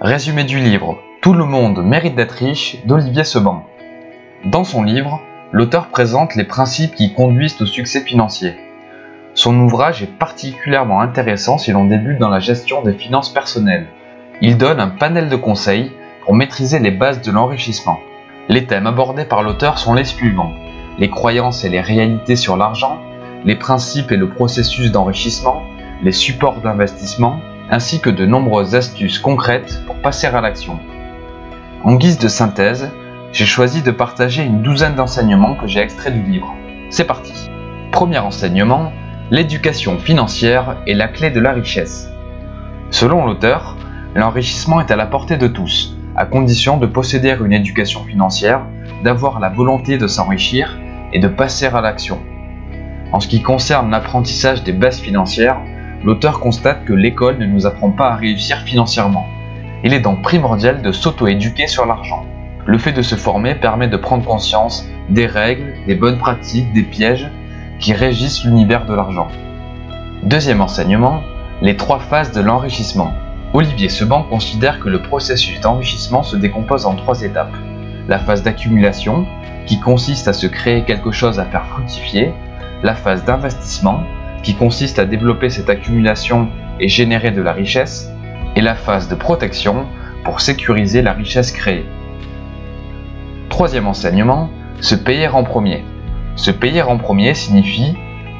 Résumé du livre Tout le monde mérite d'être riche d'Olivier Seban. Dans son livre, l'auteur présente les principes qui conduisent au succès financier. Son ouvrage est particulièrement intéressant si l'on débute dans la gestion des finances personnelles. Il donne un panel de conseils pour maîtriser les bases de l'enrichissement. Les thèmes abordés par l'auteur sont les suivants les croyances et les réalités sur l'argent, les principes et le processus d'enrichissement, les supports d'investissement, ainsi que de nombreuses astuces concrètes pour passer à l'action. En guise de synthèse, j'ai choisi de partager une douzaine d'enseignements que j'ai extraits du livre. C'est parti. Premier enseignement, l'éducation financière est la clé de la richesse. Selon l'auteur, l'enrichissement est à la portée de tous, à condition de posséder une éducation financière, d'avoir la volonté de s'enrichir et de passer à l'action. En ce qui concerne l'apprentissage des bases financières, l'auteur constate que l'école ne nous apprend pas à réussir financièrement. Il est donc primordial de s'auto-éduquer sur l'argent. Le fait de se former permet de prendre conscience des règles, des bonnes pratiques, des pièges qui régissent l'univers de l'argent. Deuxième enseignement, les trois phases de l'enrichissement. Olivier Seban considère que le processus d'enrichissement se décompose en trois étapes. La phase d'accumulation, qui consiste à se créer quelque chose à faire fructifier, la phase d'investissement, qui consiste à développer cette accumulation et générer de la richesse, et la phase de protection pour sécuriser la richesse créée. Troisième enseignement, se payer en premier. Se payer en premier signifie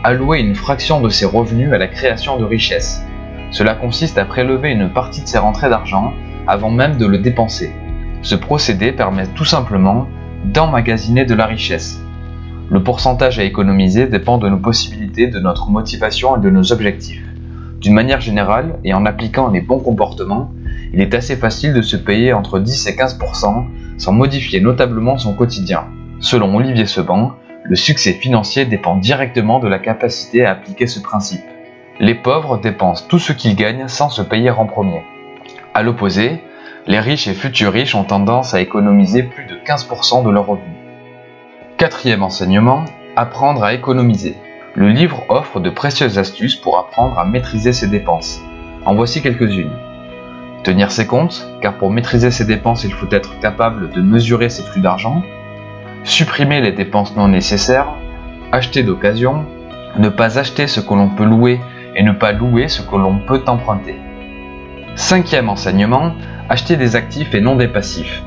allouer une fraction de ses revenus à la création de richesse. Cela consiste à prélever une partie de ses rentrées d'argent avant même de le dépenser. Ce procédé permet tout simplement d'emmagasiner de la richesse. Le pourcentage à économiser dépend de nos possibilités, de notre motivation et de nos objectifs. D'une manière générale, et en appliquant les bons comportements, il est assez facile de se payer entre 10 et 15% sans modifier notablement son quotidien. Selon Olivier Seban, le succès financier dépend directement de la capacité à appliquer ce principe. Les pauvres dépensent tout ce qu'ils gagnent sans se payer en premier. A l'opposé, les riches et futurs riches ont tendance à économiser plus de 15% de leurs revenus. Quatrième enseignement, apprendre à économiser. Le livre offre de précieuses astuces pour apprendre à maîtriser ses dépenses. En voici quelques-unes. Tenir ses comptes, car pour maîtriser ses dépenses, il faut être capable de mesurer ses flux d'argent. Supprimer les dépenses non nécessaires. Acheter d'occasion. Ne pas acheter ce que l'on peut louer et ne pas louer ce que l'on peut emprunter. Cinquième enseignement, acheter des actifs et non des passifs.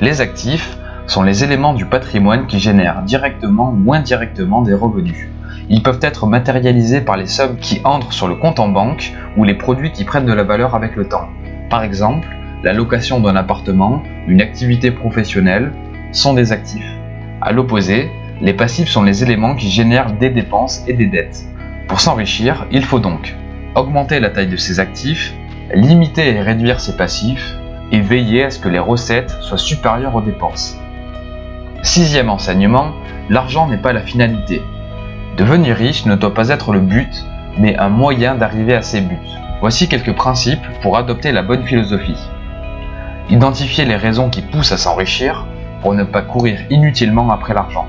Les actifs, sont les éléments du patrimoine qui génèrent directement ou indirectement des revenus. Ils peuvent être matérialisés par les sommes qui entrent sur le compte en banque ou les produits qui prennent de la valeur avec le temps. Par exemple, la location d'un appartement, une activité professionnelle sont des actifs. A l'opposé, les passifs sont les éléments qui génèrent des dépenses et des dettes. Pour s'enrichir, il faut donc augmenter la taille de ses actifs, limiter et réduire ses passifs, et veiller à ce que les recettes soient supérieures aux dépenses. Sixième enseignement, l'argent n'est pas la finalité. Devenir riche ne doit pas être le but, mais un moyen d'arriver à ses buts. Voici quelques principes pour adopter la bonne philosophie. Identifier les raisons qui poussent à s'enrichir pour ne pas courir inutilement après l'argent.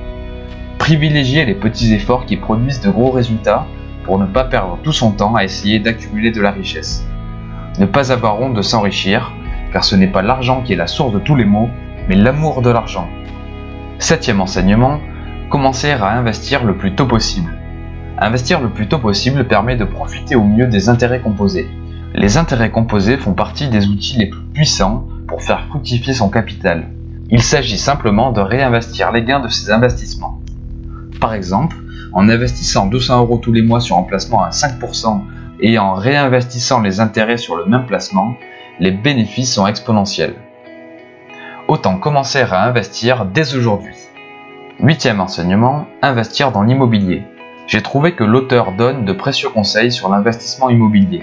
Privilégier les petits efforts qui produisent de gros résultats pour ne pas perdre tout son temps à essayer d'accumuler de la richesse. Ne pas avoir honte de s'enrichir, car ce n'est pas l'argent qui est la source de tous les maux, mais l'amour de l'argent. Septième enseignement, commencer à investir le plus tôt possible. Investir le plus tôt possible permet de profiter au mieux des intérêts composés. Les intérêts composés font partie des outils les plus puissants pour faire fructifier son capital. Il s'agit simplement de réinvestir les gains de ses investissements. Par exemple, en investissant 200 euros tous les mois sur un placement à 5% et en réinvestissant les intérêts sur le même placement, les bénéfices sont exponentiels autant commencer à investir dès aujourd'hui. Huitième enseignement, investir dans l'immobilier. J'ai trouvé que l'auteur donne de précieux conseils sur l'investissement immobilier.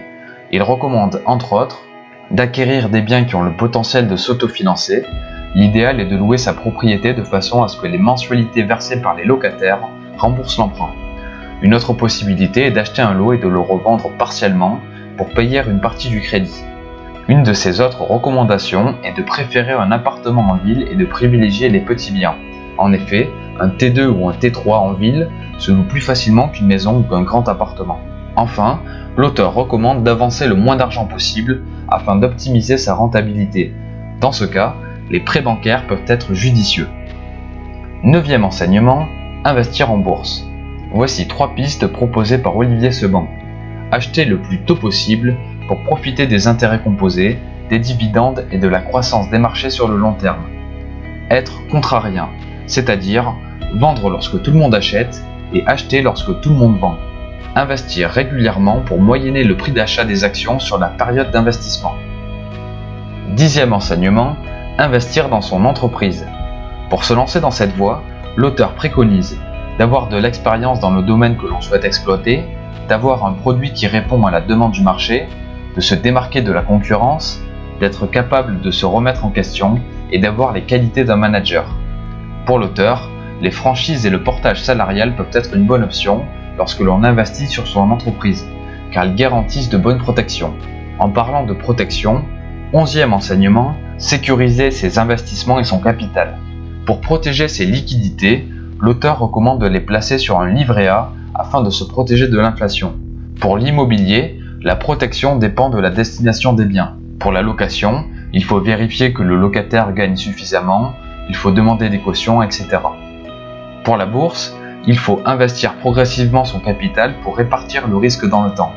Il recommande, entre autres, d'acquérir des biens qui ont le potentiel de s'autofinancer. L'idéal est de louer sa propriété de façon à ce que les mensualités versées par les locataires remboursent l'emprunt. Une autre possibilité est d'acheter un lot et de le revendre partiellement pour payer une partie du crédit. Une de ses autres recommandations est de préférer un appartement en ville et de privilégier les petits biens. En effet, un T2 ou un T3 en ville se loue plus facilement qu'une maison ou qu'un grand appartement. Enfin, l'auteur recommande d'avancer le moins d'argent possible afin d'optimiser sa rentabilité. Dans ce cas, les prêts bancaires peuvent être judicieux. Neuvième enseignement, investir en bourse. Voici trois pistes proposées par Olivier Seban. Acheter le plus tôt possible pour profiter des intérêts composés, des dividendes et de la croissance des marchés sur le long terme. Être contrarien, c'est-à-dire vendre lorsque tout le monde achète et acheter lorsque tout le monde vend. Investir régulièrement pour moyenner le prix d'achat des actions sur la période d'investissement. Dixième enseignement, investir dans son entreprise. Pour se lancer dans cette voie, l'auteur préconise d'avoir de l'expérience dans le domaine que l'on souhaite exploiter, d'avoir un produit qui répond à la demande du marché, de se démarquer de la concurrence, d'être capable de se remettre en question et d'avoir les qualités d'un manager. Pour l'auteur, les franchises et le portage salarial peuvent être une bonne option lorsque l'on investit sur son entreprise, car elles garantissent de bonnes protections. En parlant de protection, onzième enseignement, sécuriser ses investissements et son capital. Pour protéger ses liquidités, l'auteur recommande de les placer sur un livret A afin de se protéger de l'inflation. Pour l'immobilier, la protection dépend de la destination des biens. Pour la location, il faut vérifier que le locataire gagne suffisamment, il faut demander des cautions, etc. Pour la bourse, il faut investir progressivement son capital pour répartir le risque dans le temps.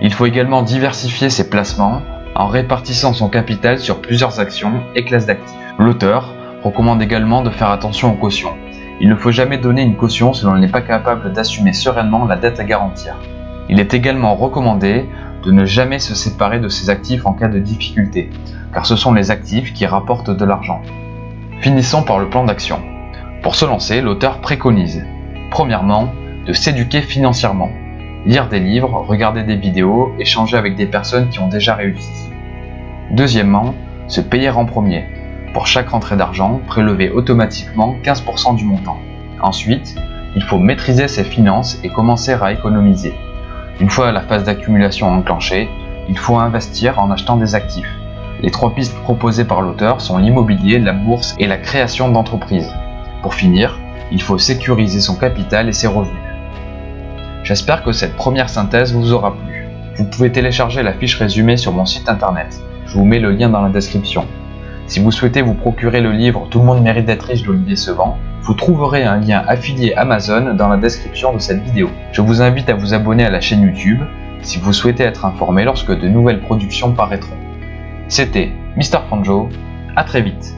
Il faut également diversifier ses placements en répartissant son capital sur plusieurs actions et classes d'actifs. L'auteur recommande également de faire attention aux cautions. Il ne faut jamais donner une caution si l'on n'est pas capable d'assumer sereinement la dette à garantir. Il est également recommandé de ne jamais se séparer de ses actifs en cas de difficulté, car ce sont les actifs qui rapportent de l'argent. Finissons par le plan d'action. Pour se lancer, l'auteur préconise, premièrement, de s'éduquer financièrement, lire des livres, regarder des vidéos, échanger avec des personnes qui ont déjà réussi. Deuxièmement, se payer en premier. Pour chaque rentrée d'argent, prélever automatiquement 15% du montant. Ensuite, il faut maîtriser ses finances et commencer à économiser. Une fois la phase d'accumulation enclenchée, il faut investir en achetant des actifs. Les trois pistes proposées par l'auteur sont l'immobilier, la bourse et la création d'entreprises. Pour finir, il faut sécuriser son capital et ses revenus. J'espère que cette première synthèse vous aura plu. Vous pouvez télécharger la fiche résumée sur mon site internet. Je vous mets le lien dans la description. Si vous souhaitez vous procurer le livre Tout le monde mérite d'être riche d'Olivier Sevant, vous trouverez un lien affilié Amazon dans la description de cette vidéo. Je vous invite à vous abonner à la chaîne YouTube si vous souhaitez être informé lorsque de nouvelles productions paraîtront. C'était Mr. Franjo, à très vite